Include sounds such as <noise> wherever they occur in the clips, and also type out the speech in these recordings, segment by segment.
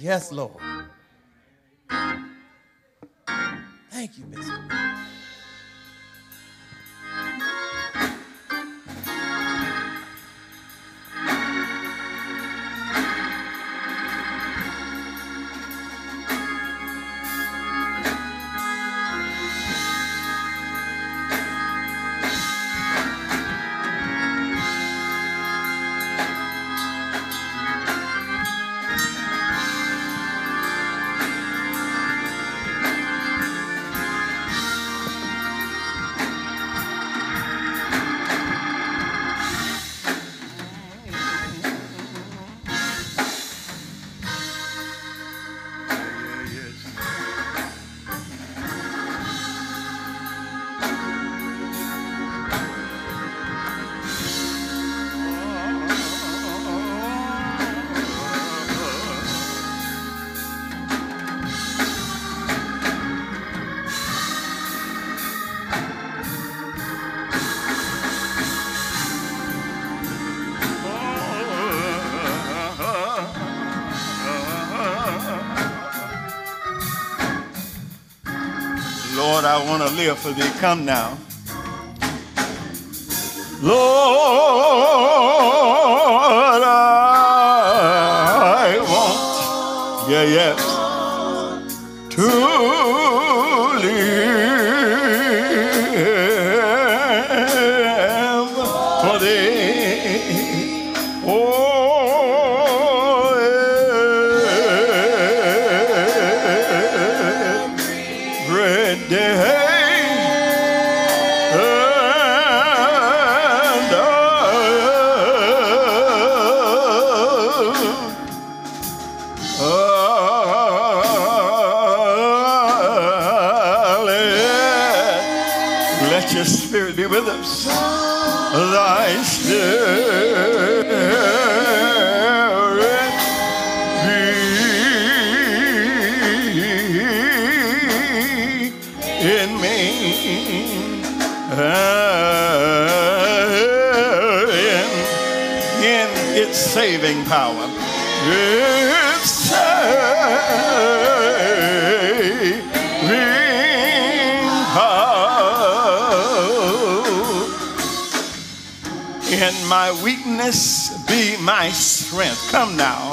Yes, Lord. Thank you, Bishop. Live for thee. Come now. Lord, saving power. Its saving power. In my weakness be my strength. Come now.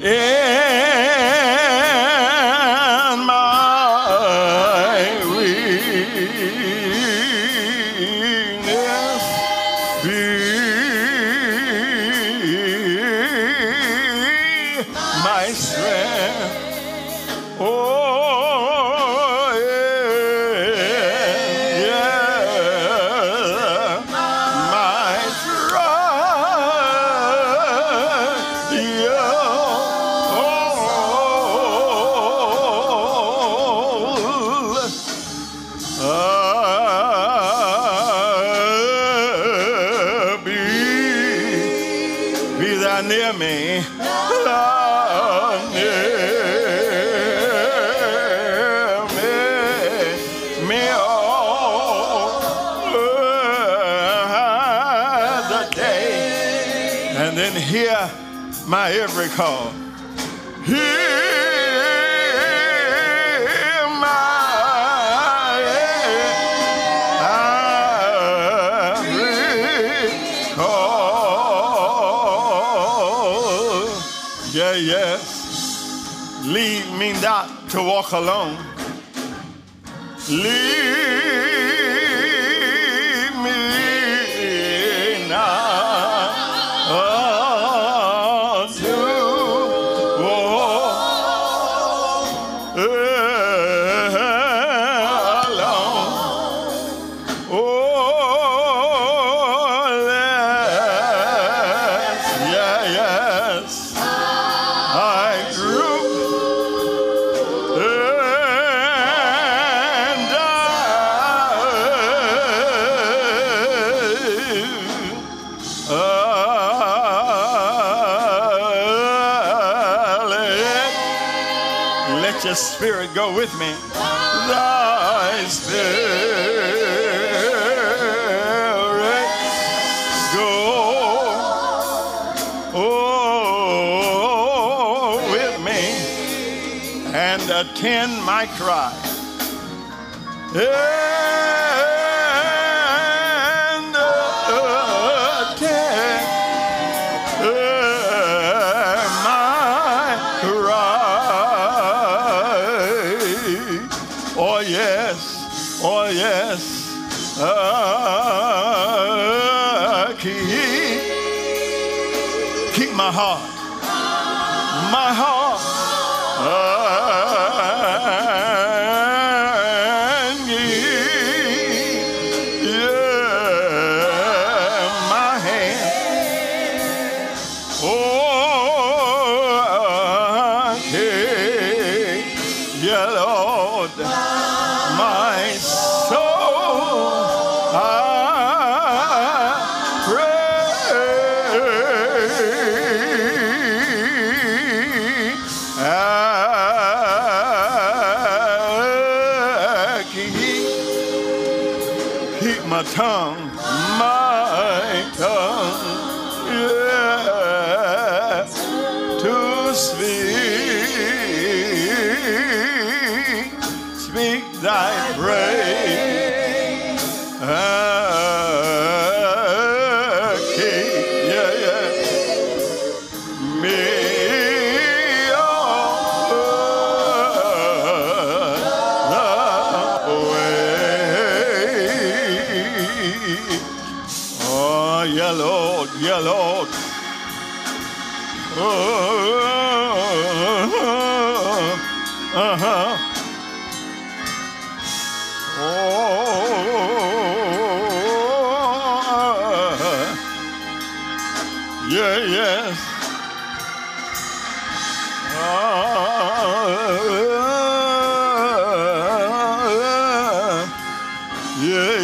In call. Hear my every call. Yeah, yes. Lead me not to walk alone. Let your spirit go with me. Thy spirit go oh, with me and attend my cry. And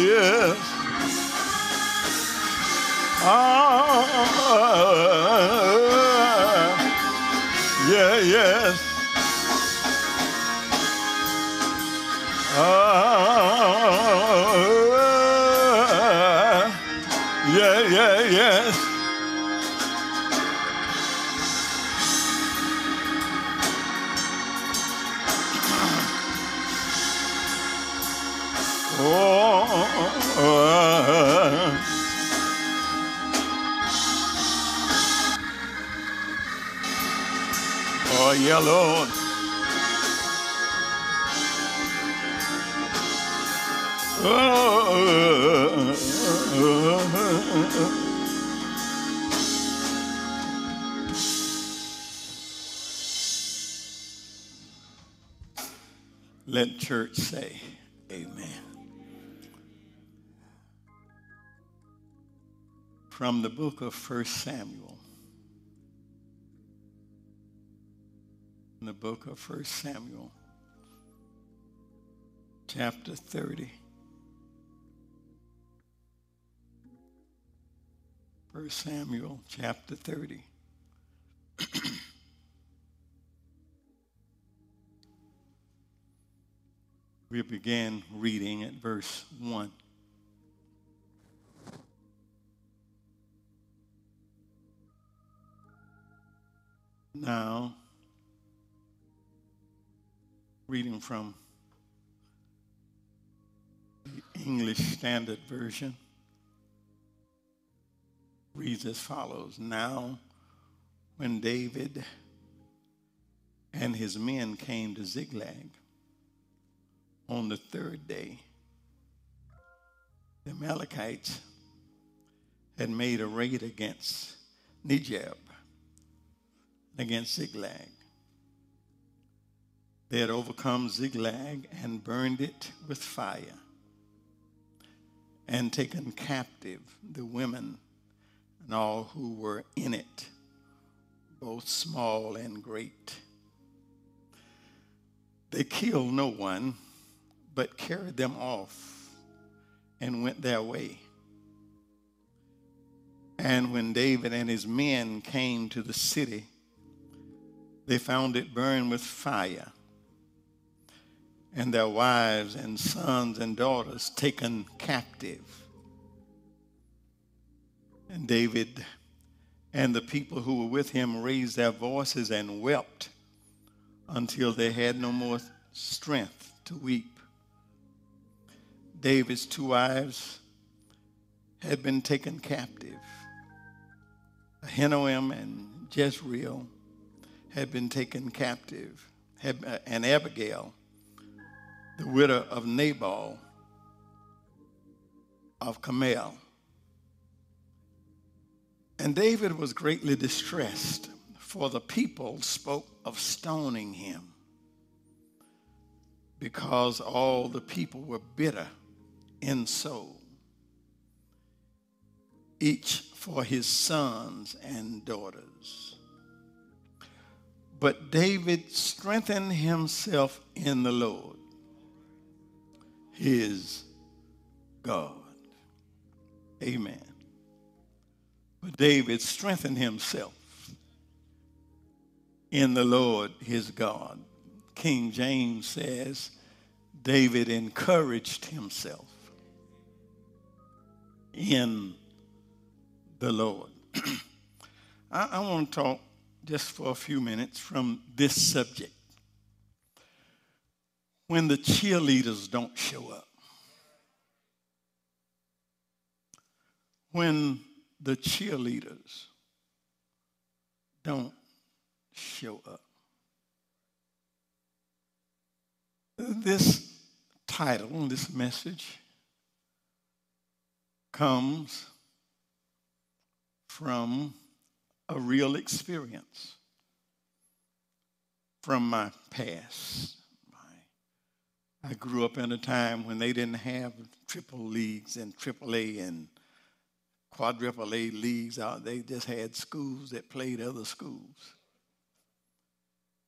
yes. Ah, Let church say, Amen. From the book of First Samuel. Book of First Samuel, chapter 30. First Samuel, chapter 30. <clears throat> we begin reading at verse 1. Now, reading from the English Standard Version, reads as follows Now, when David and his men came to Ziklag on the third day, the Amalekites had made a raid against Negeb, against Ziklag. They had overcome Ziklag and burned it with fire, and taken captive the women and all who were in it, both small and great. They killed no one, but carried them off and went their way. And when David and his men came to the city, they found it burned with fire, and their wives and sons and daughters taken captive. And David and the people who were with him raised their voices and wept until they had no more strength to weep. David's two wives had been taken captive. Ahinoam and Jezreel had been taken captive, and Abigail, the widow of Nabal of Carmel. And David was greatly distressed, for the people spoke of stoning him because all the people were bitter in soul, each for his sons and daughters. But David strengthened himself in the Lord, his God. Amen. But David strengthened himself in the Lord his God. King James says, David encouraged himself in the Lord. <clears throat> I, I want to talk just for a few minutes from this subject. When the cheerleaders don't show up. When the cheerleaders don't show up. This title, this message, comes from a real experience from my past. I grew up in a time when they didn't have triple leagues and triple A and quadruple A leagues out. They just had schools that played other schools.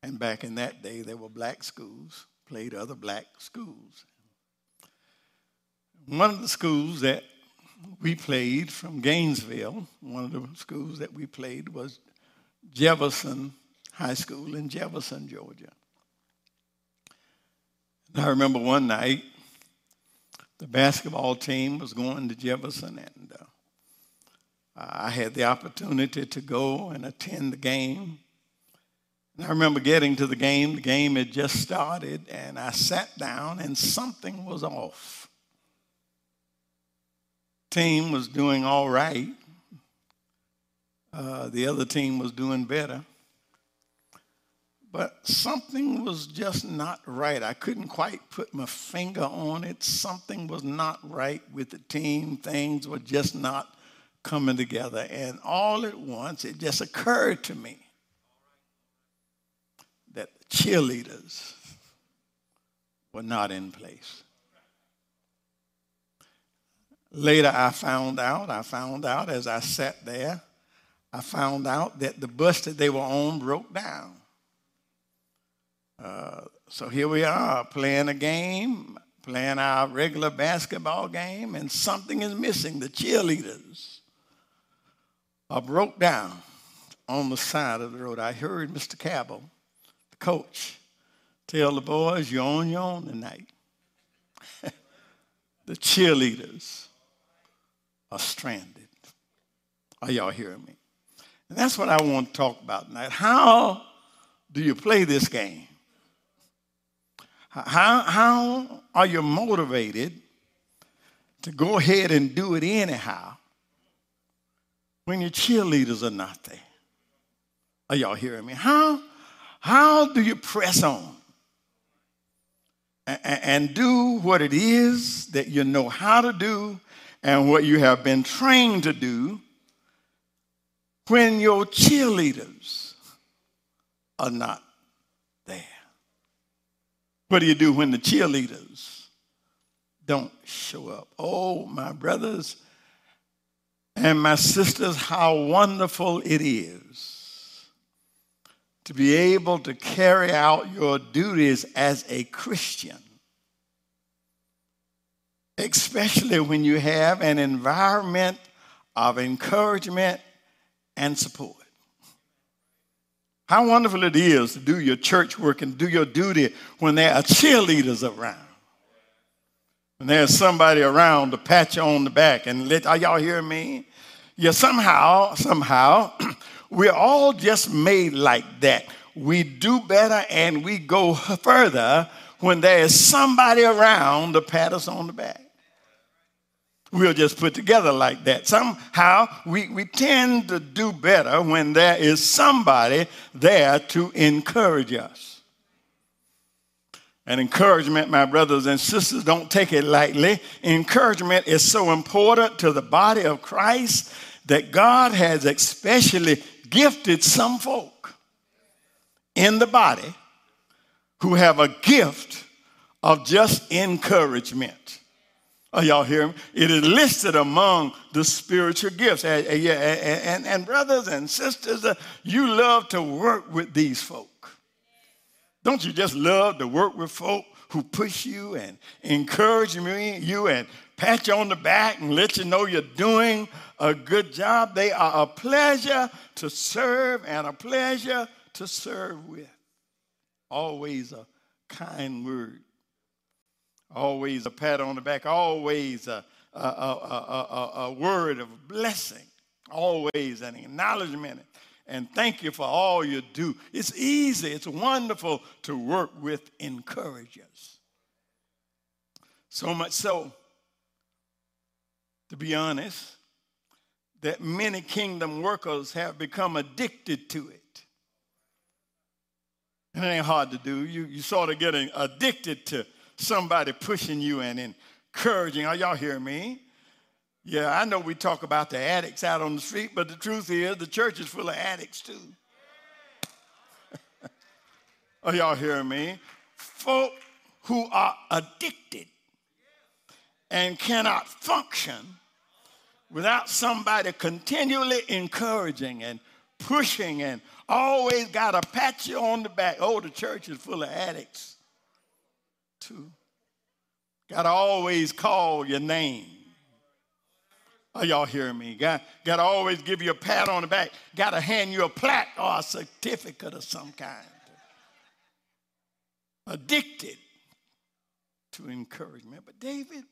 And back in that day, there were black schools, played other black schools. One of the schools that we played from Gainesville, one of the schools that we played was Jefferson High School in Jefferson, Georgia. I remember one night, the basketball team was going to Jefferson, and uh, I had the opportunity to go and attend the game. And I remember getting to the game, the game had just started, and I sat down, and something was off. Team was doing all right. Uh, the other team was doing better. But something was just not right. I couldn't quite put my finger on it. Something was not right with the team. Things were just not coming together. And all at once, it just occurred to me that the cheerleaders were not in place. Later, I found out, I found out as I sat there, I found out that the bus that they were on broke down. So here we are playing a game, playing our regular basketball game, and something is missing the cheerleaders. are broke down on the side of the road. I heard Mr. Cabell, the coach, tell the boys, you're on your own tonight. <laughs> the cheerleaders are stranded. Are y'all hearing me? And that's what I want to talk about tonight. How do you play this game? How, how are you motivated to go ahead and do it anyhow when your cheerleaders are not there? Are y'all hearing me? How, how do you press on and, and do what it is that you know how to do and what you have been trained to do when your cheerleaders are not there? What do you do when the cheerleaders don't show up? Oh, my brothers and my sisters, how wonderful it is to be able to carry out your duties as a Christian, especially when you have an environment of encouragement and support. How wonderful it is to do your church work and do your duty when there are cheerleaders around. And there's somebody around to pat you on the back and let, are y'all hearing me? Yeah, somehow, somehow, <clears throat> we're all just made like that. we do better and we go further when there is somebody around to pat us on the back. We'll just put together like that. Somehow we, we tend to do better when there is somebody there to encourage us. And encouragement, my brothers and sisters, don't take it lightly. Encouragement is so important to the body of Christ that God has especially gifted some folk in the body who have a gift of just encouragement. Y'all hear me? It is listed among the spiritual gifts. And, and, and brothers and sisters, uh, you love to work with these folk. Don't you just love to work with folk who push you and encourage you and pat you on the back and let you know you're doing a good job? They are a pleasure to serve and a pleasure to serve with. Always a kind word always a pat on the back, always a, a, a, a, word of blessing, always an acknowledgement. And thank you for all you do. It's easy, it's wonderful to work with encouragers. So much so, to be honest, that many kingdom workers have become addicted to it. And it ain't hard to do. You, you sort of get addicted to somebody pushing you and encouraging. Are y'all hearing me? Yeah, I know we talk about the addicts out on the street, but the truth is the church is full of addicts too. <laughs> Are y'all hearing me? Folk who are addicted and cannot function without somebody continually encouraging and pushing and always got to pat you on the back. Oh, the church is full of addicts to always call your name. Are y'all hearing me? Got, got to always give you a pat on the back. Got to hand you a plaque or a certificate of some kind. Addicted to encouragement. But David,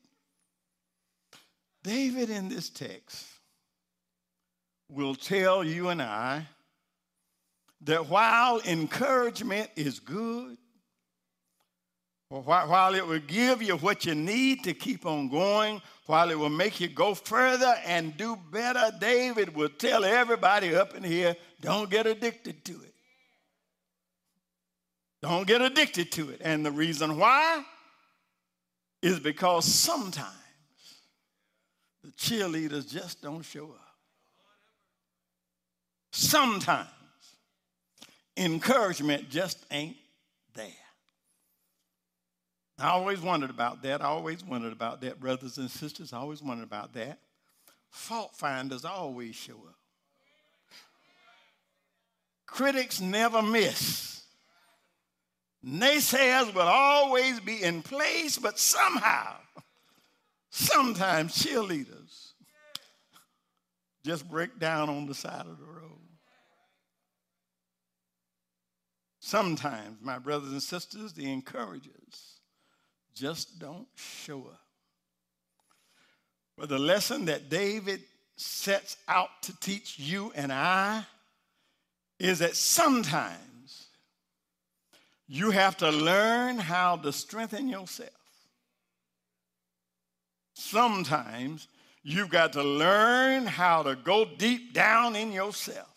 David in this text will tell you and I that while encouragement is good, while it will give you what you need to keep on going, while it will make you go further and do better, David will tell everybody up in here don't get addicted to it. Don't get addicted to it. And the reason why is because sometimes the cheerleaders just don't show up. Sometimes encouragement just ain't there. I always wondered about that. I always wondered about that, brothers and sisters. I always wondered about that. Fault finders always show up. Critics never miss. Naysayers will always be in place, but somehow, sometimes cheerleaders just break down on the side of the road. Sometimes, my brothers and sisters, the encouragers just don't show up. But the lesson that David sets out to teach you and I is that sometimes you have to learn how to strengthen yourself. Sometimes you've got to learn how to go deep down in yourself.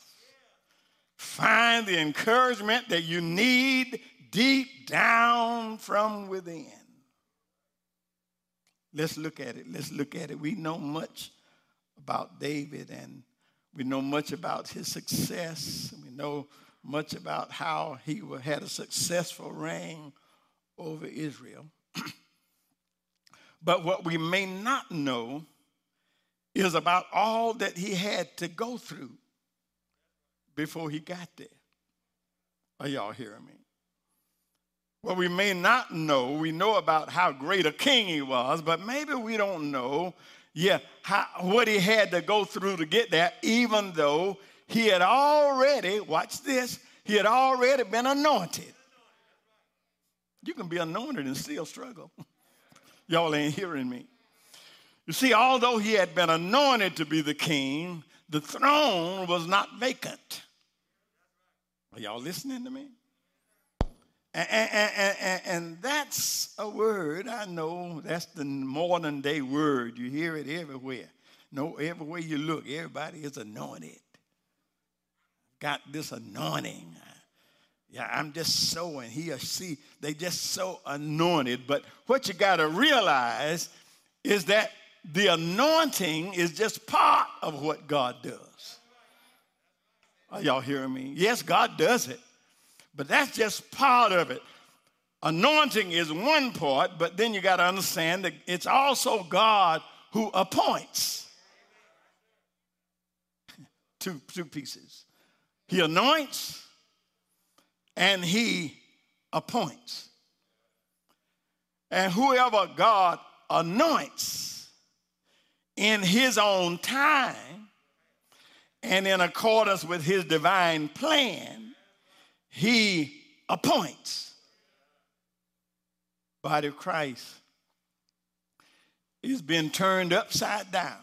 Find the encouragement that you need deep down from within. Let's look at it. Let's look at it. We know much about David and we know much about his success. We know much about how he had a successful reign over Israel. <clears throat> but what we may not know is about all that he had to go through before he got there. Are y'all hearing me? Well, we may not know. We know about how great a king he was, but maybe we don't know, yeah, how, what he had to go through to get there, even though he had already, watch this, he had already been anointed. You can be anointed and still struggle. <laughs> Y'all ain't hearing me. You see, although he had been anointed to be the king, the throne was not vacant. Are y'all listening to me? And, and, and, and, that's a word I know. That's the modern day word. You hear it everywhere. No, everywhere you look, everybody is anointed. Got this anointing. Yeah, I'm just so, and he or she, they just so anointed. But what you got to realize is that the anointing is just part of what God does. Are y'all hearing me? Yes, God does it, but that's just part of it. Anointing is one part, but then you got to understand that it's also God who appoints. <laughs> two, two pieces. He anoints and he appoints. And whoever God anoints in his own time and in accordance with his divine plan, he appoints. Body of Christ is being turned upside down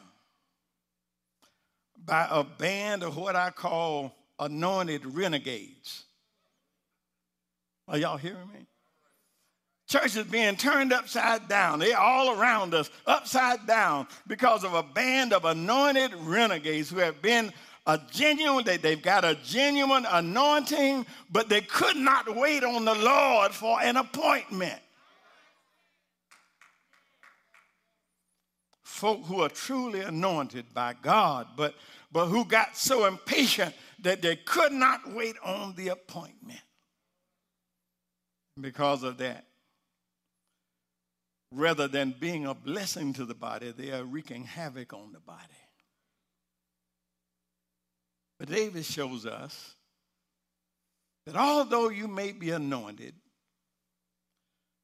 by a band of what I call anointed renegades. Are y'all hearing me? Church is being turned upside down. They're all around us, upside down, because of a band of anointed renegades who have been a genuine, they, they've got a genuine anointing, but they could not wait on the Lord for an appointment. Folk who are truly anointed by God, but, but who got so impatient that they could not wait on the appointment. Because of that, rather than being a blessing to the body, they are wreaking havoc on the body. But David shows us that although you may be anointed,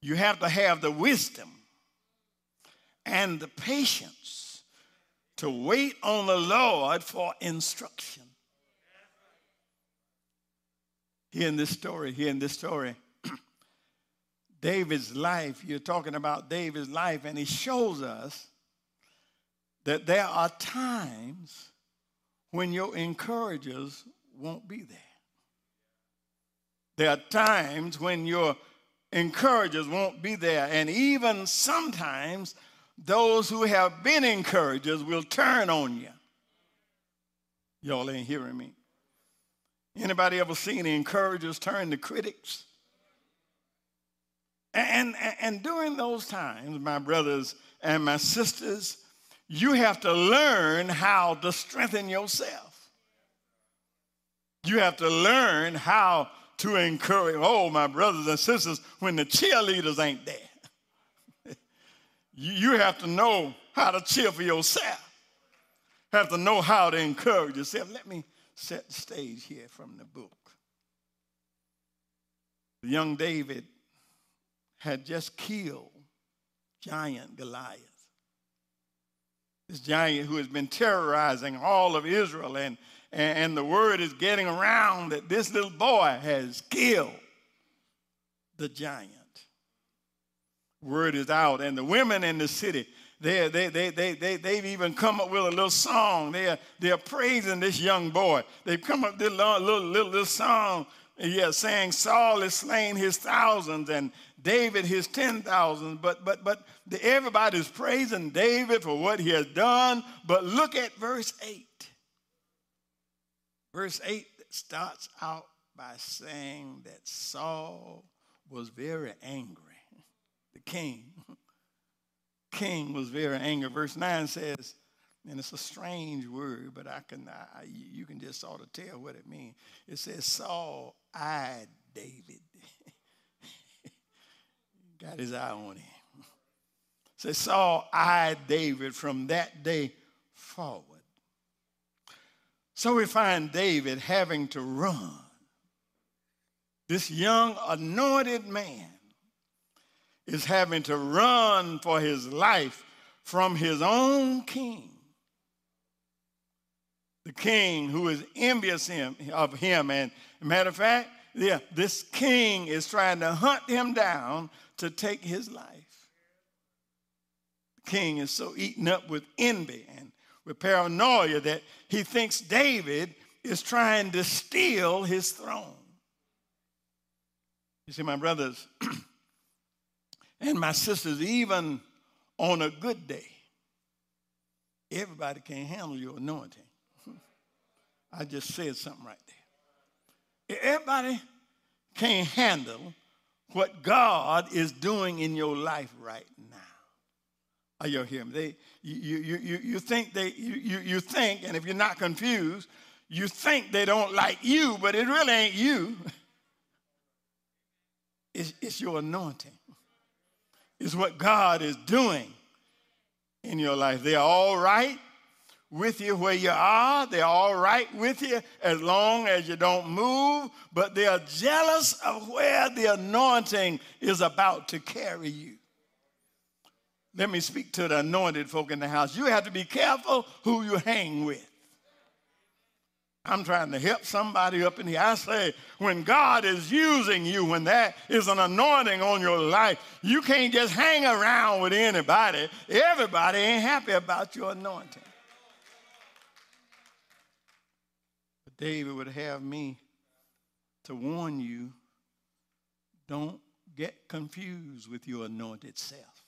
you have to have the wisdom and the patience to wait on the Lord for instruction. Here in this story, here in this story, <clears throat> David's life, you're talking about David's life, and he shows us that there are times when your encouragers won't be there. There are times when your encouragers won't be there, and even sometimes those who have been encouragers will turn on you. Y'all ain't hearing me. Anybody ever seen encouragers turn to critics? And, and, and during those times, my brothers and my sisters, you have to learn how to strengthen yourself. You have to learn how to encourage. Oh, my brothers and sisters, when the cheerleaders ain't there, <laughs> you have to know how to cheer for yourself. Have to know how to encourage yourself. Let me set the stage here from the book. Young David had just killed giant Goliath. This giant who has been terrorizing all of Israel, and, and the word is getting around that this little boy has killed the giant. Word is out, and the women in the city, they, they, they, they, they, they've even come up with a little song. They are, they are praising this young boy. They've come up with a little, little, little, little song yeah, saying Saul has slain his thousands and David his ten thousands. But but but the, everybody's praising David for what he has done. But look at verse eight. Verse eight starts out by saying that Saul was very angry. <laughs> The king, <laughs> king was very angry. Verse nine says and it's a strange word, but I can I, you can just sort of tell what it means. It says Saul eyed David. <laughs> Got his eye on him. It says Saul eyed David from that day forward. So we find David having to run. This young anointed man is having to run for his life from his own king the king who is envious him, of him. And matter of fact, yeah, this king is trying to hunt him down to take his life. The king is so eaten up with envy and with paranoia that he thinks David is trying to steal his throne. You see, my brothers <clears throat> and my sisters, even on a good day, everybody can't handle your anointing. I just said something right there. Everybody can't handle what God is doing in your life right now. Are you hearing me? They, you, you, you, you think they, you, you, think, and if you're not confused, you think they don't like you, but it really ain't you. <laughs> It's, it's your anointing. It's what God is doing in your life. They're all right with you where you are. They're all right with you as long as you don't move, but they are jealous of where the anointing is about to carry you. Let me speak to the anointed folk in the house. You have to be careful who you hang with. I'm trying to help somebody up in here. I say, when God is using you, when that is an anointing on your life, you can't just hang around with anybody. Everybody ain't happy about your anointing. David would have me to warn you don't get confused with your anointed self.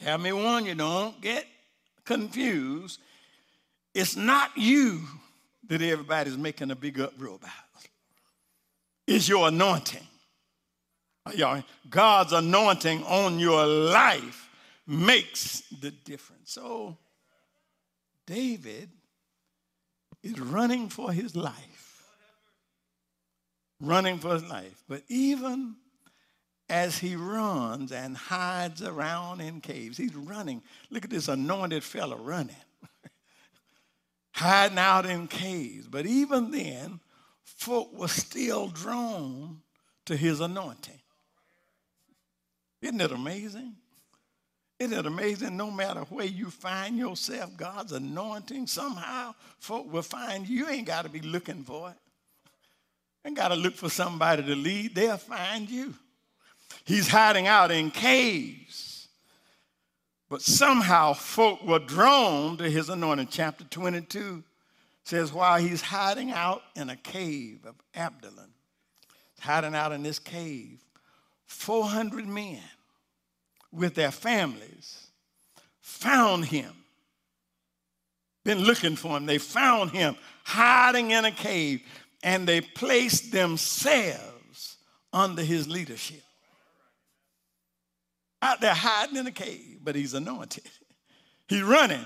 Have me warn you, don't get confused it's not you that everybody's making a big uproar about. It's your anointing. God's anointing on your life makes the difference. So, David is running for his life. Running for his life. But even as he runs and hides around in caves, he's running. Look at this anointed fellow running <laughs> hiding out in caves. But even then, folk were still drawn to his anointing. Isn't it amazing? Isn't it amazing? No matter where you find yourself, God's anointing, somehow folk will find you. Ain't got to be looking for it. Ain't got to look for somebody to lead. They'll find you. He's hiding out in caves. But somehow folk were drawn to his anointing. Chapter 22 says, while he's hiding out in a cave of Adullam, hiding out in this cave, 400 men with their families found him. Been looking for him. They found him hiding in a cave and they placed themselves under his leadership out there hiding in a cave, but he's anointed. He's running,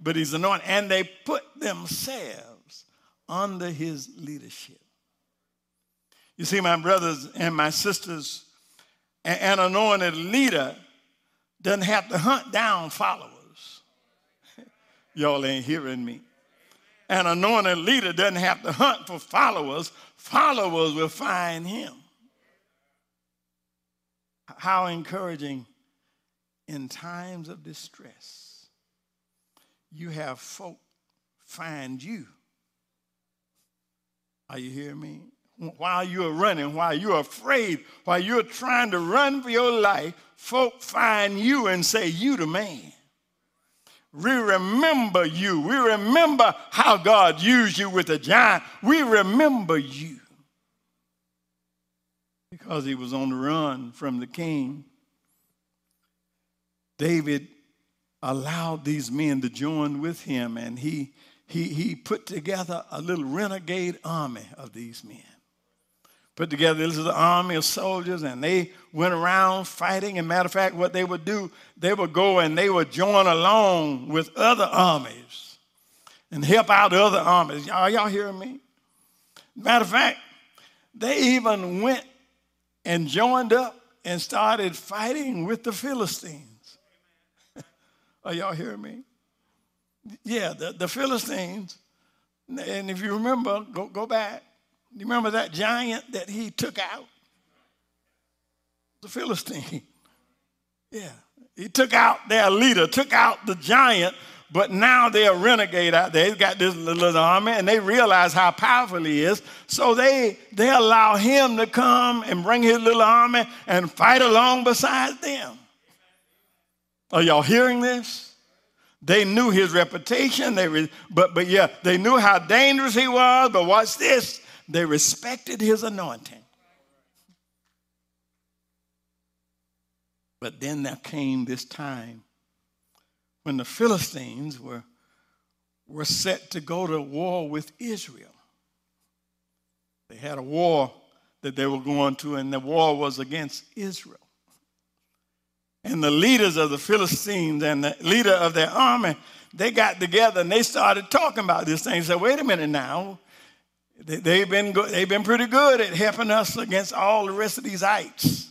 but he's anointed. And they put themselves under his leadership. You see, my brothers and my sisters, an anointed leader doesn't have to hunt down followers. <laughs> Y'all ain't hearing me. An anointed leader doesn't have to hunt for followers, followers will find him. How encouraging in times of distress, you have folk find you. Are you hearing me? While you're running, while you're afraid, while you're trying to run for your life, folk find you and say, You the man. We remember you. We remember how God used you with a giant. We remember you because he was on the run from the king. David allowed these men to join with him, and he, he, he put together a little renegade army of these men. Put together this little army of soldiers, and they went around fighting. And matter of fact, what they would do, they would go and they would join along with other armies and help out other armies. Are y'all hearing me? Matter of fact, they even went and joined up and started fighting with the Philistines. <laughs> Are y'all hearing me? Yeah, the, the Philistines, and if you remember, go, go back. You remember that giant that he took out? The Philistine. <laughs> Yeah. He took out their leader, took out the giant but now they're a renegade out there. He's got this little army, and they realize how powerful he is. So they, they allow him to come and bring his little army and fight along beside them. Are y'all hearing this? They knew his reputation. They re, but, but yeah, they knew how dangerous he was. But watch this. They respected his anointing. But then there came this time when the Philistines were, were set to go to war with Israel. They had a war that they were going to, and the war was against Israel. And the leaders of the Philistines and the leader of their army, they got together and they started talking about this thing. They said, wait a minute now, They've been, they've been pretty good at helping us against all the rest of these ites.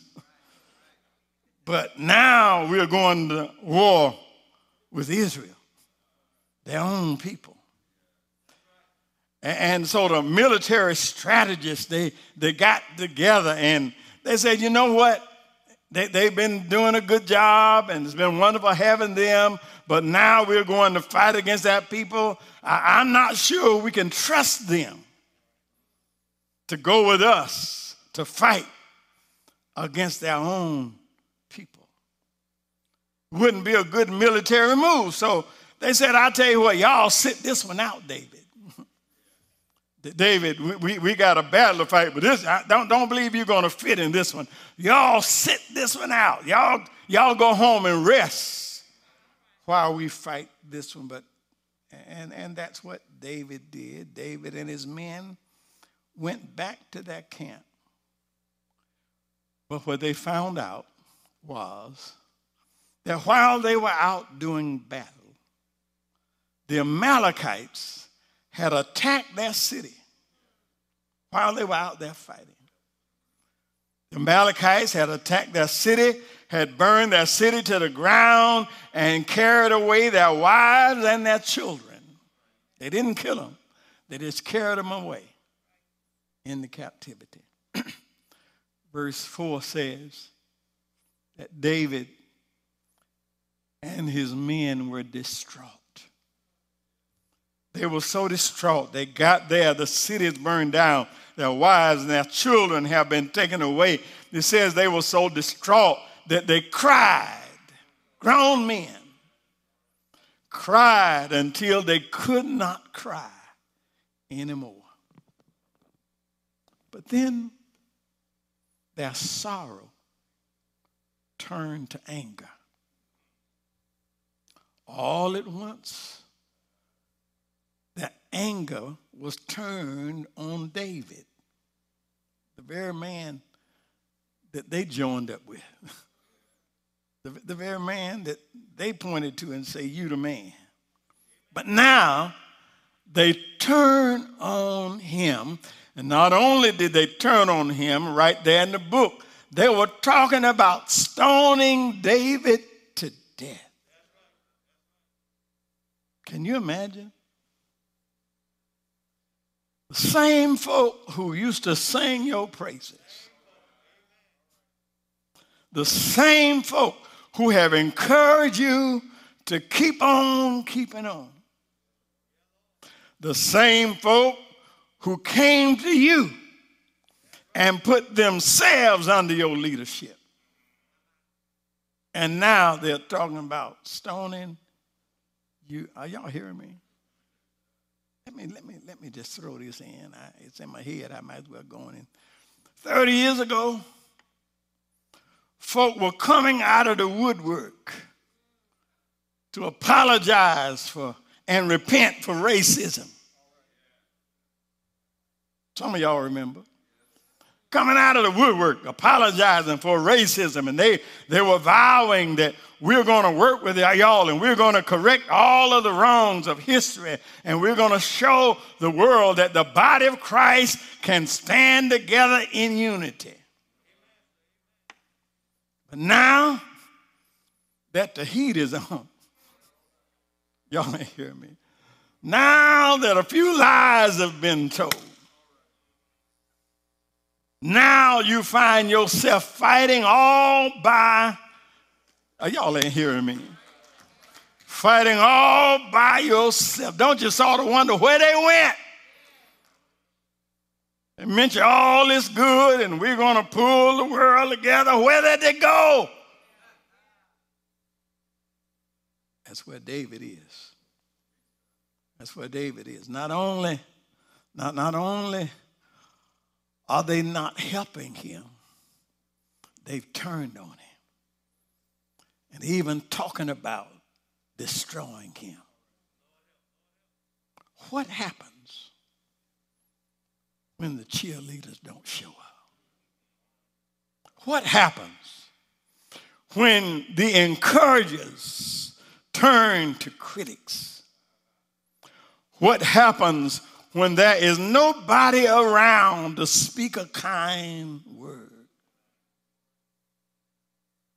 But now we're going to war with Israel, their own people. And so the military strategists, they, they got together and they said, you know what? They, they've been doing a good job and it's been wonderful having them, but now we're going to fight against that people. I, I'm not sure we can trust them to go with us to fight against their own people. Wouldn't be a good military move. So they said, I'll tell you what, y'all sit this one out, David. <laughs> David, we, we got a battle to fight, but this I don't don't believe you're gonna fit in this one. Y'all sit this one out. Y'all, y'all go home and rest while we fight this one. But and and that's what David did. David and his men went back to that camp. But what they found out was that while they were out doing battle, the Amalekites had attacked their city while they were out there fighting. The Amalekites had attacked their city, had burned their city to the ground, and carried away their wives and their children. They didn't kill them, they just carried them away into captivity. <clears throat> Verse 4 says that David and his men were distraught. They were so distraught. They got there, the city is burned down, their wives and their children have been taken away. It says they were so distraught that they cried. Grown men cried until they could not cry anymore. But then their sorrow turned to anger. All at once, their anger was turned on David, the very man that they joined up with, <laughs> the, the very man that they pointed to and say, You the man. But now they turn on him. And not only did they turn on him right there in the book, they were talking about stoning David to death. Can you imagine? The same folk who used to sing your praises. The same folk who have encouraged you to keep on keeping on. The same folk who came to you and put themselves under your leadership. And now they're talking about stoning you. Are y'all hearing me? Let me, let me, let me just throw this in. I, it's in my head. I might as well go in. 30 years ago, folk were coming out of the woodwork to apologize for and repent for racism. Some of y'all remember coming out of the woodwork, apologizing for racism. And they, they were vowing that we're going to work with y'all and we're going to correct all of the wrongs of history. And we're going to show the world that the body of Christ can stand together in unity. But now that the heat is on, <laughs> y'all ain't hear me. Now that a few lies have been told, now you find yourself fighting all by, uh, y'all ain't hearing me. Fighting all by yourself. Don't you sort of wonder where they went? They mention all this good and we're going to pull the world together. Where did they go? That's where David is. That's where David is. Not only, not, not only are they not helping him? They've turned on him. and even talking about destroying him. What happens when the cheerleaders don't show up? What happens when the encouragers turn to critics? What happens when there is nobody around to speak a kind word?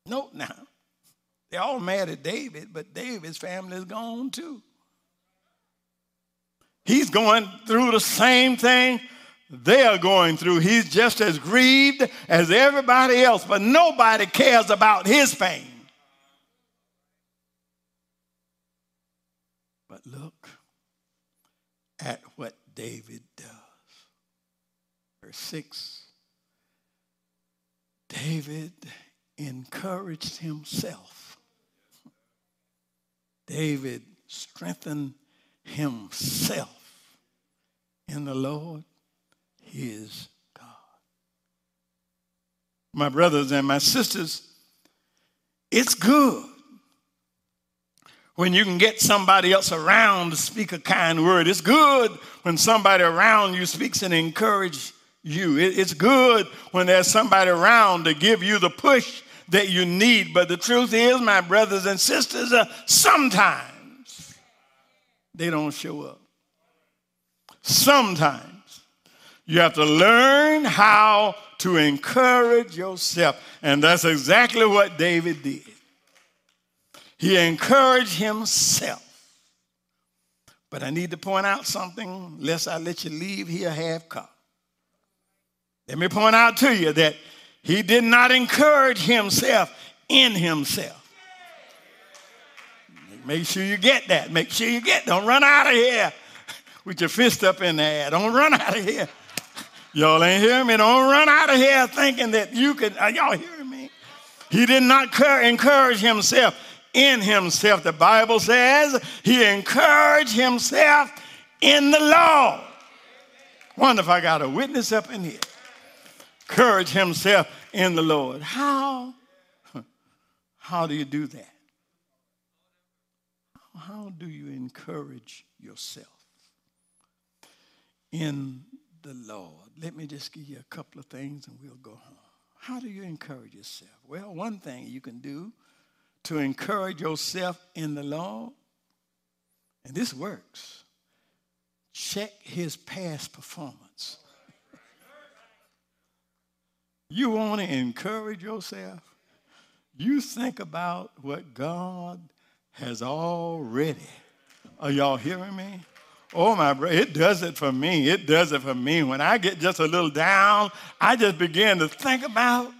Note now, they're all mad at David, but David's family is gone too. He's going through the same thing they are going through. He's just as grieved as everybody else, but nobody cares about his pain. But look at what David does. Verse 6 David encouraged himself. David strengthened himself in the Lord his God. My brothers and my sisters, it's good when you can get somebody else around to speak a kind word. It's good when somebody around you speaks and encourage you. It's good when there's somebody around to give you the push that you need. But the truth is, my brothers and sisters, uh, sometimes they don't show up. Sometimes you have to learn how to encourage yourself. And that's exactly what David did. He encouraged himself. But I need to point out something, lest I let you leave here half cocked. Let me point out to you that he did not encourage himself in himself. Make sure you get that. Make sure you get. Don't run out of here with your fist up in the air. Don't run out of here Y'all ain't hearing me. Don't run out of here thinking that you could. Are y'all hearing me? He did not encourage himself in himself. The Bible says he encouraged himself in the Lord. Wonder if I got a witness up in here. Encourage himself in the Lord. How? <laughs> How do you do that? How do you encourage yourself in the Lord? let me just give you a couple of things and we'll go home. How do you encourage yourself? Well, one thing you can do to encourage yourself in the Lord, and this works, check his past performance. you want to encourage yourself? You think about what God has already. Are y'all hearing me? Oh, my brother, it does it for me. It does it for me. When I get just a little down, I just begin to think about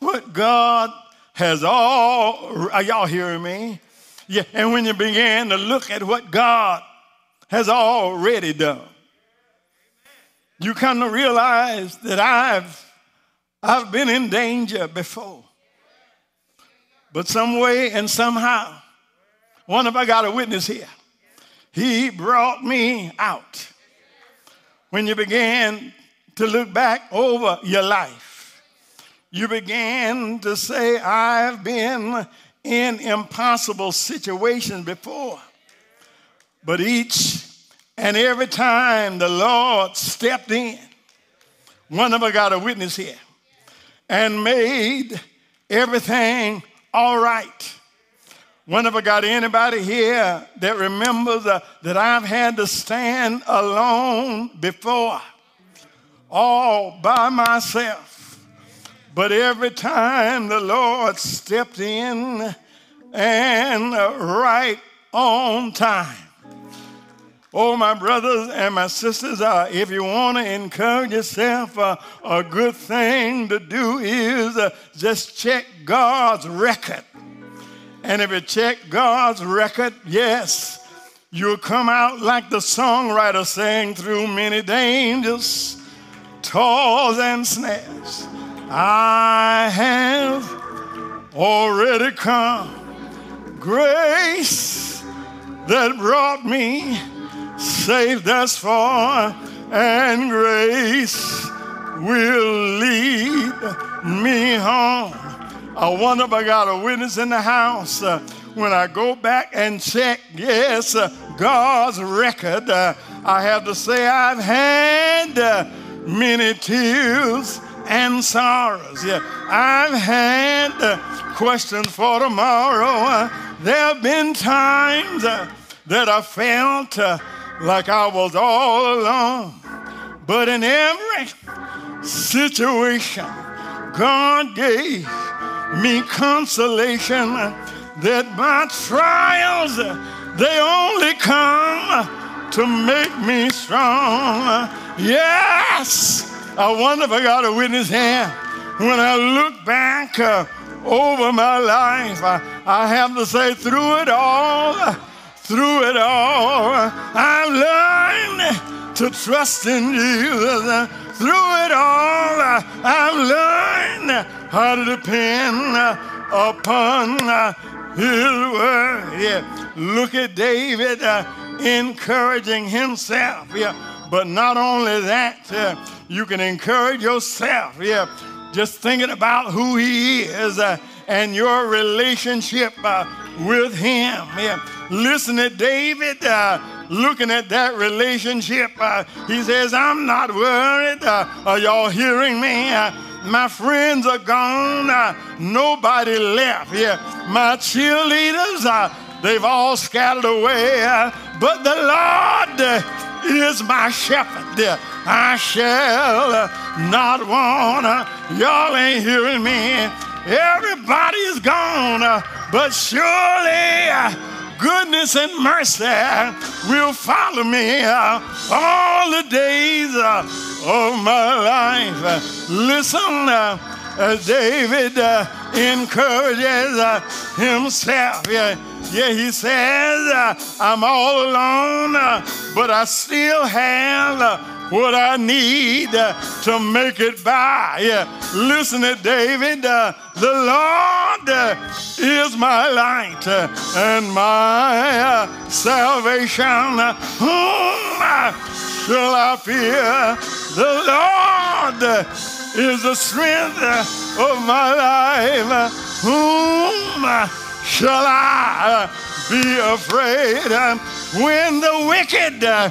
what God has all. Are y'all hearing me? Yeah, and when you begin to look at what God has already done, you come to realize that I've I've been in danger before. But some way and somehow, one of I got a witness here. He brought me out. When you begin to look back over your life, you began to say, I've been in impossible situations before. But each and every time the Lord stepped in, one of us got a witness here and made everything all right. Whenever got anybody here that remembers that I've had to stand alone before, all by myself. But every time the Lord stepped in and right on time. Oh, my brothers and my sisters, uh, if you want to encourage yourself, uh, a good thing to do is uh, just check God's record and if you check God's record, yes, you'll come out like the songwriter sang through many dangers, toils, and snares. I have already come. Grace that brought me safe thus far, and grace will lead me home. I wonder if I got a witness in the house. Uh, when I go back and check, yes, uh, God's record, uh, I have to say I've had uh, many tears and sorrows. Yeah, I've had uh, questions for tomorrow. Uh, there have been times uh, that I felt uh, like I was all alone. But in every situation, God gave me consolation that my trials, they only come to make me strong. Yes, I wonder if I got a witness here. When I look back uh, over my life, I, I have to say, through it all, through it all, I've learned to trust in Jesus. Through it all, I've learned how to depend upon his word. Yeah. Look at David uh, encouraging himself. Yeah. But not only that, uh, you can encourage yourself. Yeah. Just thinking about who he is uh, and your relationship uh, with him. Yeah. Listen to David uh, looking at that relationship. Uh, he says, I'm not worried. are y'all hearing me? My friends are gone. Uh, nobody left. Yeah, my cheerleaders, uh, they've all scattered away. But the Lord is my shepherd. I shall not want. Y'all ain't hearing me. Everybody is gone, but surely goodness and mercy will follow me all the days of my life. Listen, David encourages himself. Yeah, he says, uh, I'm all alone, uh, but I still have uh, what I need uh, to make it by. Yeah, listen to David. Uh, the Lord uh, is my light and my salvation. Whom shall I fear? The Lord is the strength of my life. Whom shall I be afraid? Uh, when the wicked, uh,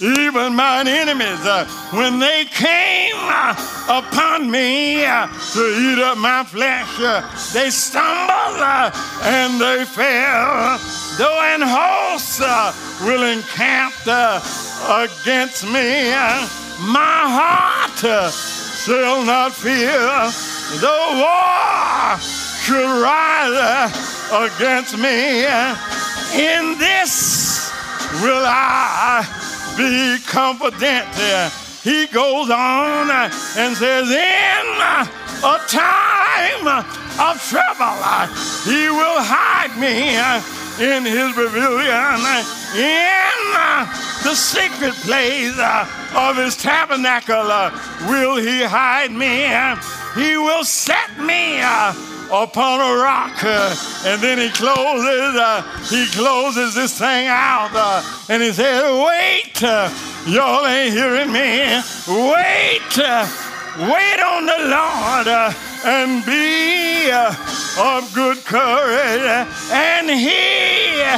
even mine enemies, uh, when they came upon me to eat up my flesh, they stumbled and they fell. Though an host will encamp against me. My heart shall not fear. Though war should rise against me. In this will I be confident. He goes on and says, In a time of trouble, he will hide me in his pavilion, in the secret place of his tabernacle will he hide me. He will set me upon a rock. Uh, and then he closes, uh, he closes this thing out. Uh, and he said, wait, uh, y'all ain't hearing me. Wait, uh, wait on the Lord uh, and be of good courage. And he, <laughs>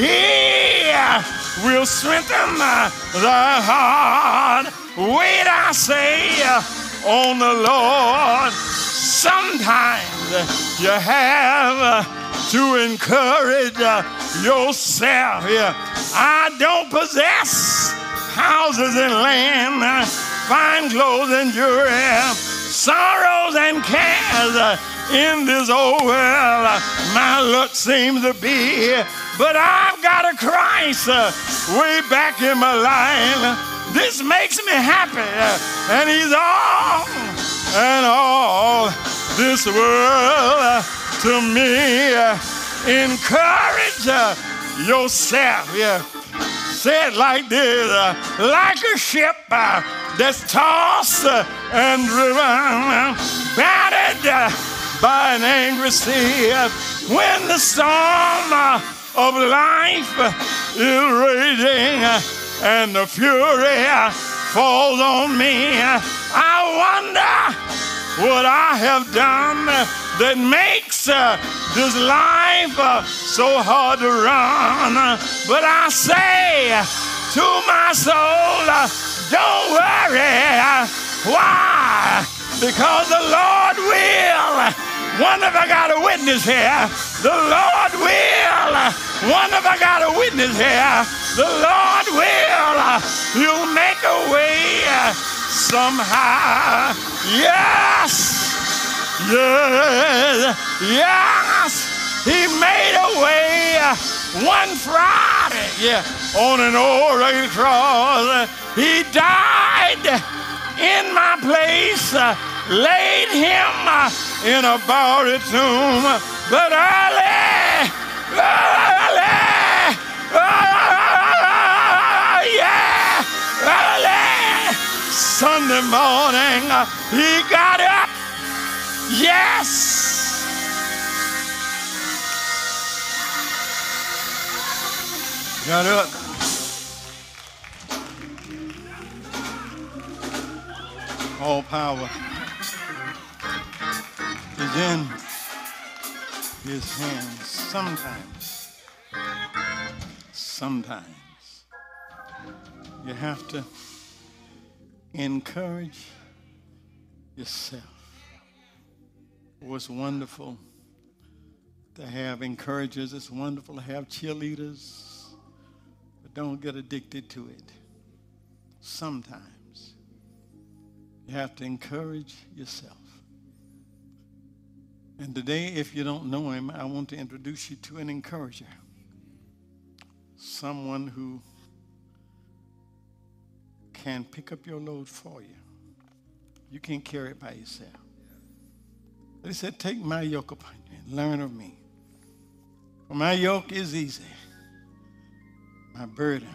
yeah, he will strengthen thy heart. Wait, I say, on the Lord. Sometimes you have to encourage yourself. I don't possess houses and land fine clothes and jewelry, sorrows and cares in this old world. My luck seems to be, but I've got a Christ way back in my life. This makes me happy, and He's all and all this world to me. Encourage yourself. Yeah say it like this uh, like a ship uh, that's tossed uh, and driven, battered uh, by an angry sea. when the storm uh, of life is raging and the fury falls on me, I wonder what I have done that makes uh, this life uh, so hard to run. But I say to my soul, uh, don't worry. Why? Because the Lord will. Wonder if I got a witness here. The Lord will. Wonder if I got a witness here. The Lord will. Uh, You'll make a way uh, somehow. Yes. Yes. Yes. He made a way uh, one Friday. Yeah. On an old cross. He died in my place laid him in a borrowed tomb. But early, early, early, Sunday morning, uh, he got up. Yes. Got up. All power is in his hands sometimes. Sometimes you have to encourage yourself. Oh, it's wonderful to have encouragers. It's wonderful to have cheerleaders, but don't get addicted to it. Sometimes you have to encourage yourself. And today, if you don't know him, I want to introduce you to an encourager. Someone who can pick up your load for you. You can't carry it by yourself. But he said, Take my yoke upon you and learn of me. For my yoke is easy, my burden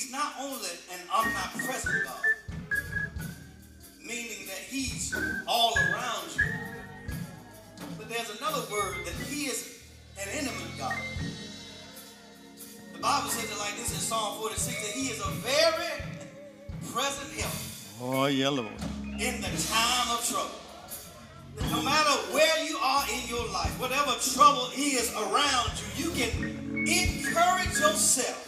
He's not only an omnipresent God, meaning that He's all around you, but there's another word that He is an intimate God. The Bible says it like this in Psalm 46 that He is a very present help. Oh, yeah, Lord. In the time of trouble. No matter where you are in your life, whatever trouble is around you, you can encourage yourself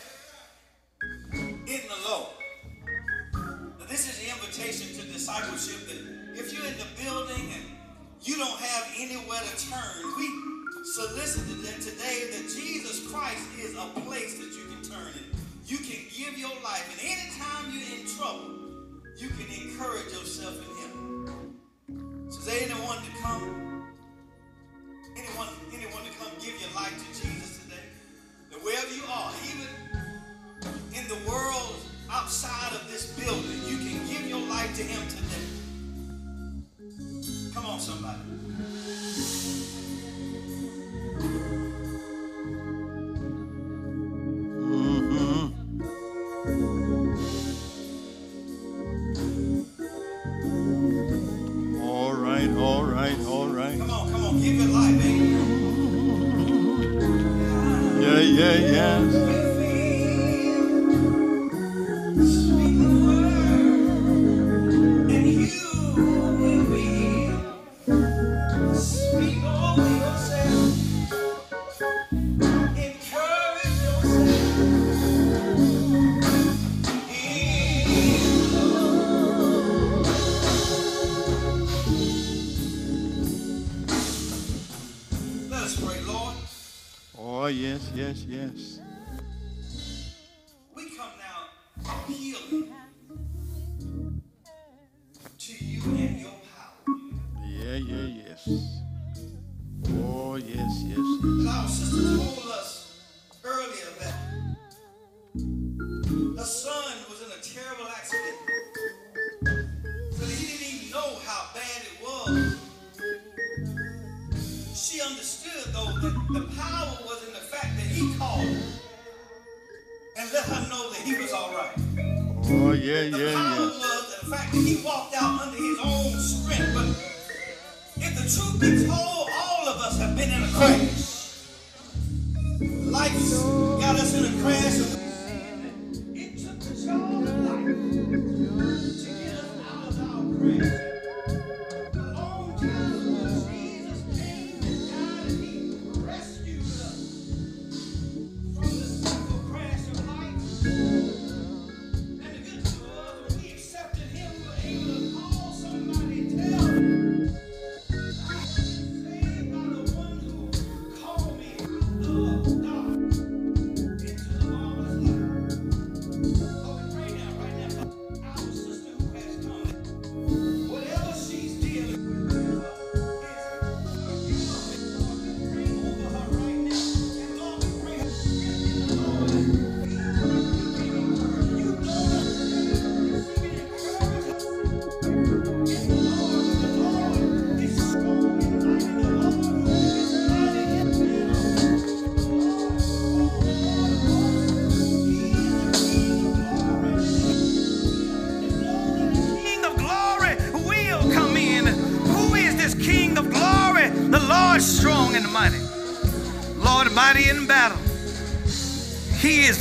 yeah,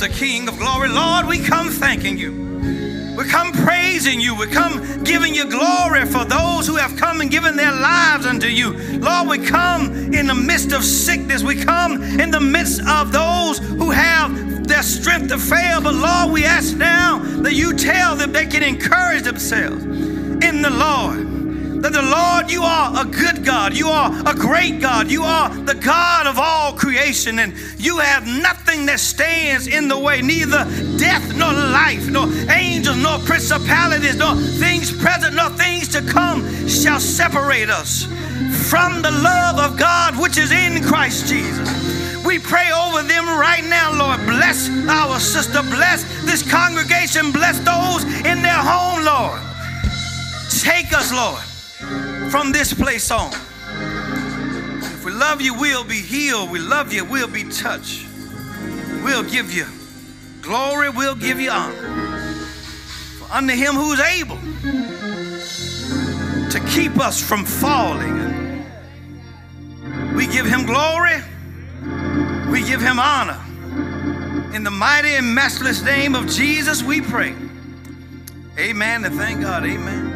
the King of glory. Lord, we come thanking you. We come praising you. We come giving you glory for those who have come and given their lives unto you. Lord, we come in the midst of sickness. We come in the midst of those who have their strength to fail. But Lord, we ask now that you tell them they can encourage themselves in the Lord. That the Lord, you are a good God. You are a great God. You are the God of all creation, and you have nothing that stands in the way, neither death nor life, nor angels, nor principalities, nor things present, nor things to come shall separate us from the love of God which is in Christ Jesus. We pray over them right now, Lord. Bless our sister. Bless this congregation. Bless those in their home, Lord. Take us, Lord, from this place on. If we love you, we'll be healed. We love you, we'll be touched. We'll give you Glory we'll give you honor. For unto him who's able to keep us from falling. We give him glory. We give him honor. In the mighty and matchless name of Jesus, we pray. Amen and thank God. Amen.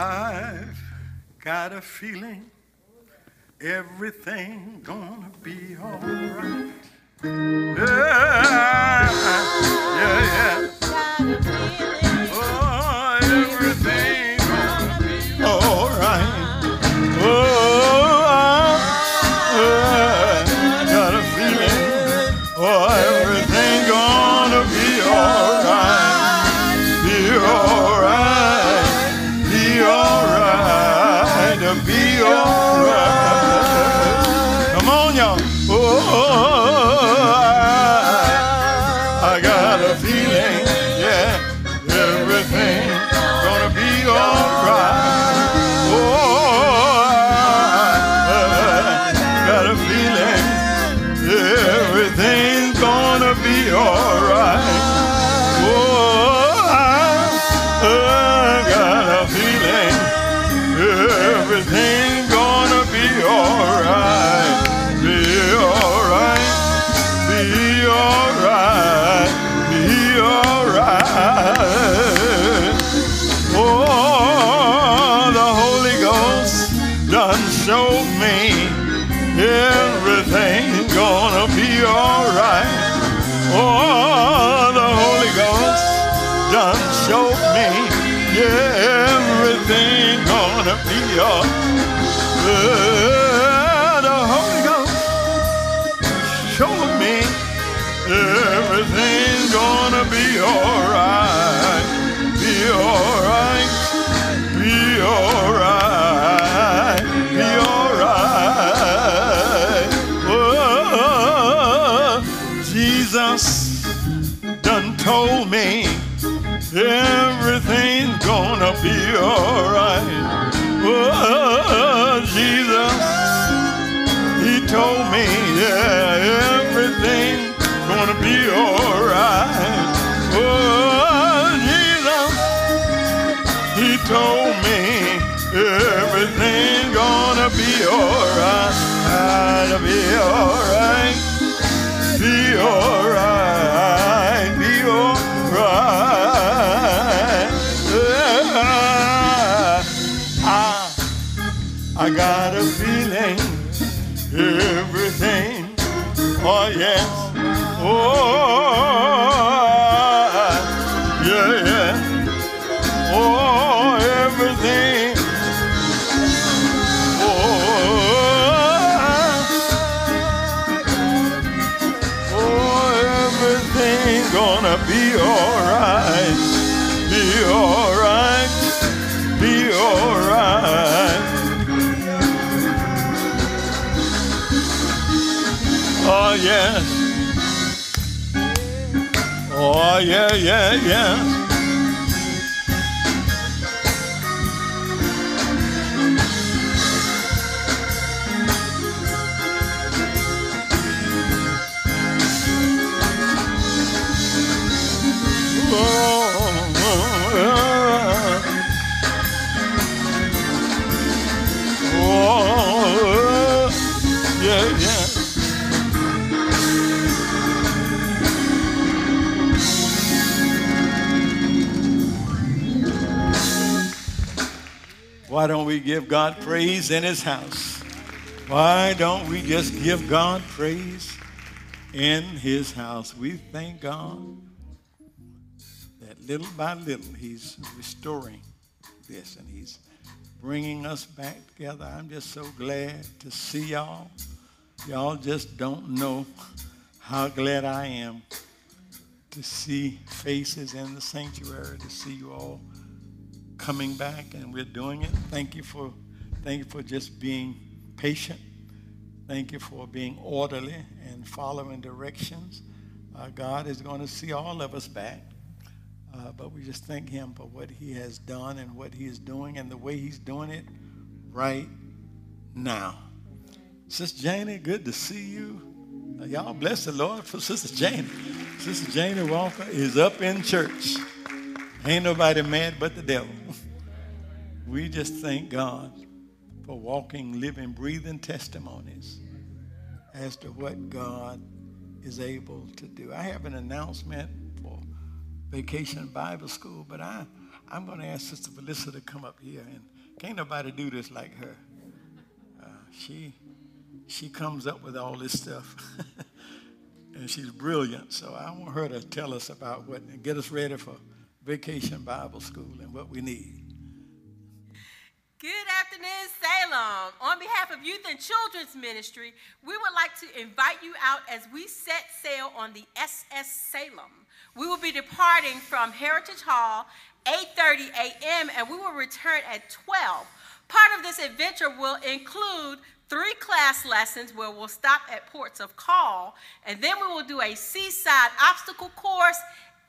I've got a feeling everything gonna be alright. Yeah, yeah, yeah. Oh, everything gonna yeah, Why don't we give God praise in his house? Why don't we just give God praise in his house? We thank God that little by little he's restoring this and he's bringing us back together. I'm just so glad to see y'all. Y'all just don't know how glad I am to see faces in the sanctuary, to see you all coming back and we're doing it. Thank you for thank you for just being patient. Thank you for being orderly and following directions. Uh, God is going to see all of us back. Uh, but we just thank him for what he has done and what he is doing and the way he's doing it right now. Sister Janie, good to see you. Uh, y'all bless the Lord for Sister Janie. Sister Janie Walker is up in church. Ain't nobody mad but the devil. <laughs> We just thank God for walking, living, breathing testimonies as to what God is able to do. I have an announcement for Vacation Bible School, but I, I'm going to ask Sister Melissa to come up here. And can't nobody do this like her. Uh, she, she comes up with all this stuff. <laughs> and she's brilliant. So I want her to tell us about what, and get us ready for Vacation Bible School and what we need. Good afternoon, Salem. On behalf of Youth and Children's Ministry, we would like to invite you out as we set sail on the SS Salem. We will be departing from Heritage Hall 8:30 a.m. and we will return at 12. Part of this adventure will include three class lessons where we'll stop at ports of call, and then we will do a seaside obstacle course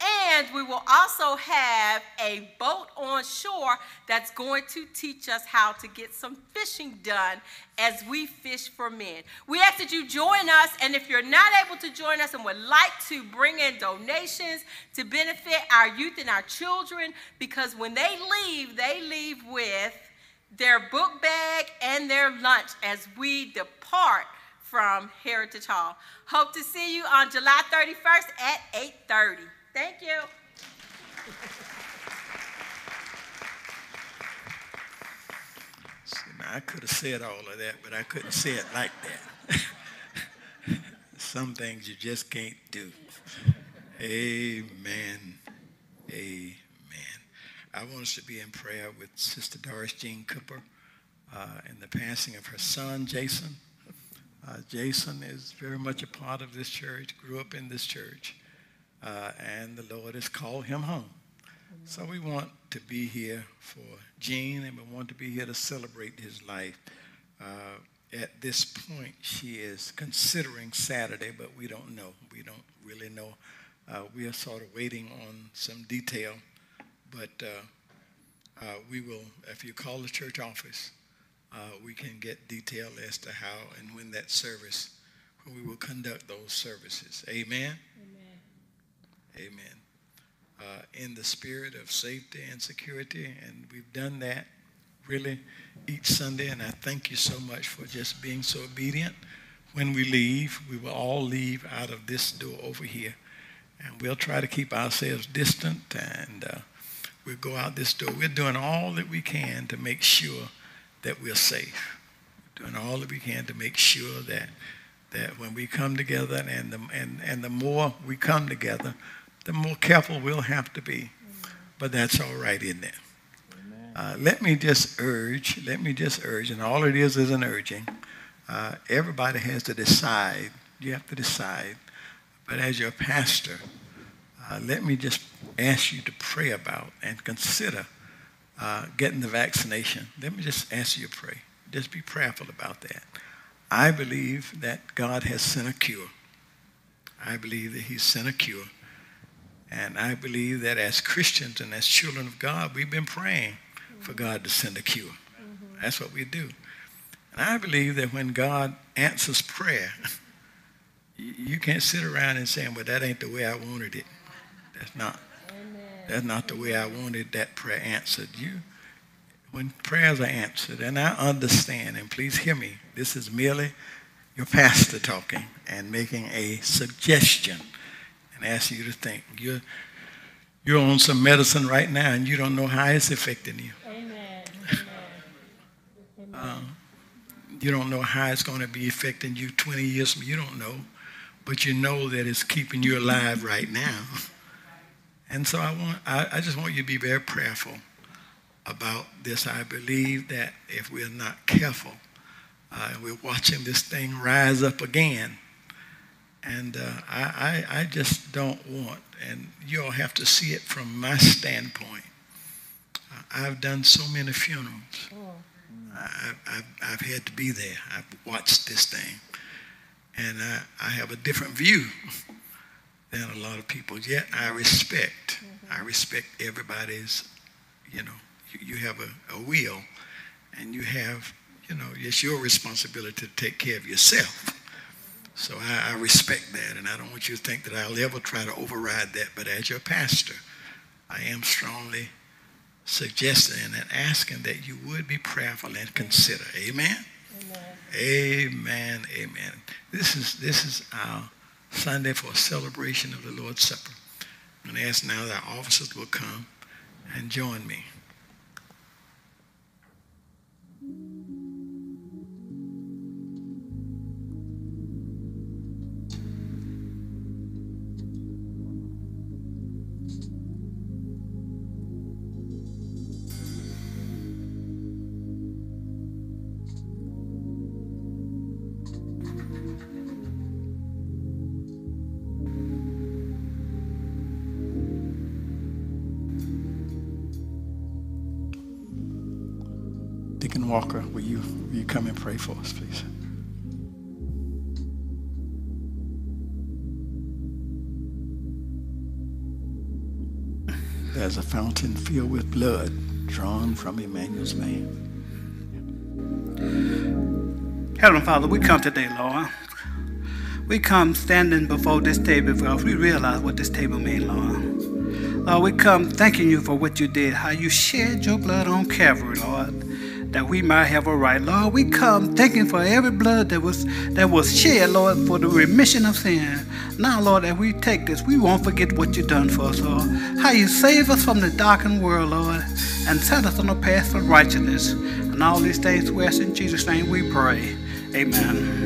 and we will also have a boat on shore that's going to teach us how to get some fishing done as we fish for men. We ask that you join us, and if you're not able to join us and would like to bring in donations to benefit our youth and our children, because when they leave, they leave with their book bag and their lunch as we depart from Heritage Hall. Hope to see you on July 31st at 8:30. Thank you. See, now, I could have said all of that, but I couldn't say it like that. <laughs> Some things you just can't do. Amen. Amen. I want us to be in prayer with Sister Doris Jean Cooper uh, in the passing of her son, Jason. Uh, Jason is very much a part of this church, grew up in this church uh, and the Lord has called him home. Amen. So we want to be here for Jean, and we want to be here to celebrate his life. Uh, at this point, she is considering Saturday, but we don't know. We don't really know. Uh, we are sort of waiting on some detail, but uh, uh, we will, if you call the church office, uh, we can get detail as to how and when that service, when we will conduct those services. Amen. Amen. Uh, in the spirit of safety and security, and we've done that really each Sunday, and I thank you so much for just being so obedient. When we leave, we will all leave out of this door over here, and we'll try to keep ourselves distant, and uh, we'll go out this door. We're doing all that we can to make sure that we're safe. We're doing all that we can to make sure that that when we come together, and the, and, and the more we come together, the more careful we'll have to be. But that's all right, in there. Uh, let me just urge, let me just urge, and all it is is an urging. Uh, everybody has to decide. You have to decide. But as your pastor, uh, let me just ask you to pray about and consider uh, getting the vaccination. Let me just ask you to pray. Just be prayerful about that. I believe that God has sent a cure. I believe that he's sent a cure. And I believe that as <laughs> Christians and as children of God, we've been praying for God to send a cure. Mm-hmm. That's what we do. And I believe that when God answers prayer, <laughs> you can't sit around and say, well, that ain't the way I wanted it. That's not. Amen. That's not the way I wanted that prayer answered. You, when prayers are answered, and I understand, and please hear me, this is merely your pastor talking and making a suggestion and ask you to think. You're, you're on some medicine right now and you don't know how it's affecting you. Amen. Amen. Uh, you don't know how it's going to be affecting you 20 years from you don't know but you know that it's keeping you alive right now and so i want I, I just want you to be very prayerful about this i believe that if we're not careful uh, we're watching this thing rise up again and uh, I, I, I, just don't want, and you all have to see it from my standpoint. I've done so many funerals. I, have I've had to be there. I've watched this thing. And I, I have a different view than a lot of people. Yet I respect I respect everybody's, you know, you, you have a, a will and you have, you know, it's your responsibility to take care of yourself. So I, I respect that, and I don't want you to think that I'll ever try to override that. But as your pastor, I am strongly suggesting and asking that you would be prayerful and consider. Amen. Amen. Amen. Amen. This is this is our Sunday for a celebration of the Lord's Supper. I'm going to ask now that officers will come and join me. Come and pray for us, please? There's a fountain filled with blood drawn from Emmanuel's name. Heavenly Father, we come today, Lord. We come standing before this table because we realize what this table means, Lord. Lord, we come thanking you for what you did, how you shed your blood on Calvary, Lord that we might have a right. Lord, we come thanking for every blood that was that was shed, Lord, for the remission of sin. Now, Lord, as we take this, we won't forget what you've done for us, Lord. How you saved us from the darkened world, Lord, and set us on the path for righteousness. And all these things we ask in Jesus' name we pray. Amen.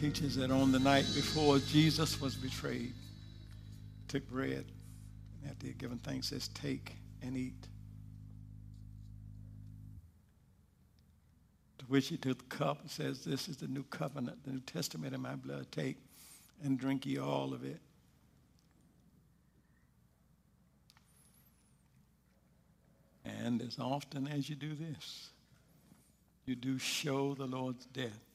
Teaches that on the night before Jesus was betrayed, took bread, and after he had given thanks, says, Take and eat. To which he took the cup and says, This is the new covenant, the New Testament in my blood. Take and drink ye all of it. And as often as you do this, you do show the Lord's death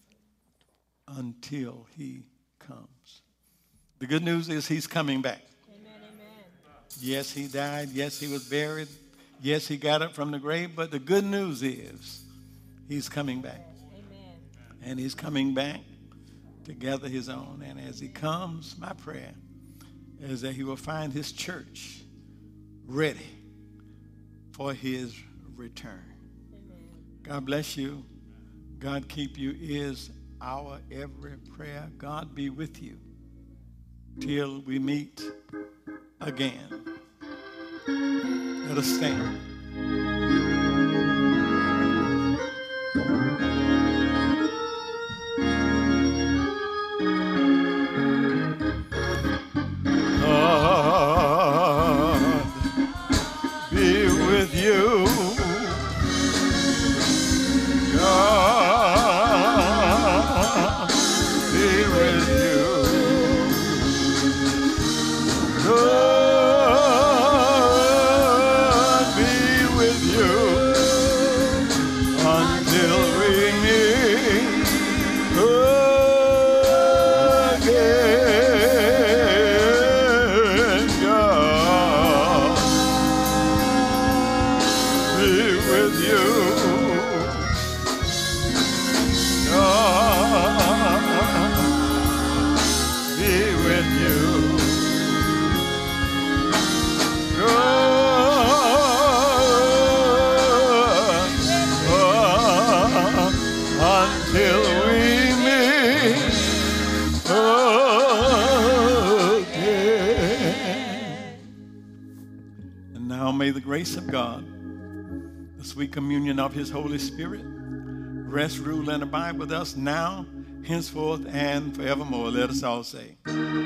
until he comes. The good news is he's coming back. Yes, he died. Yes, he was buried. Yes, he got up from the grave. But the good news is he's coming back. Amen. And he's coming back to gather his own. And as he comes, my prayer is that he will find his church ready for his return. God bless you. God keep you is our every prayer. God be with you till we meet again. Let us stand. Sweet communion of his Holy Spirit, rest, rule, and abide with us now, henceforth, and forevermore. Let us all say. Amen.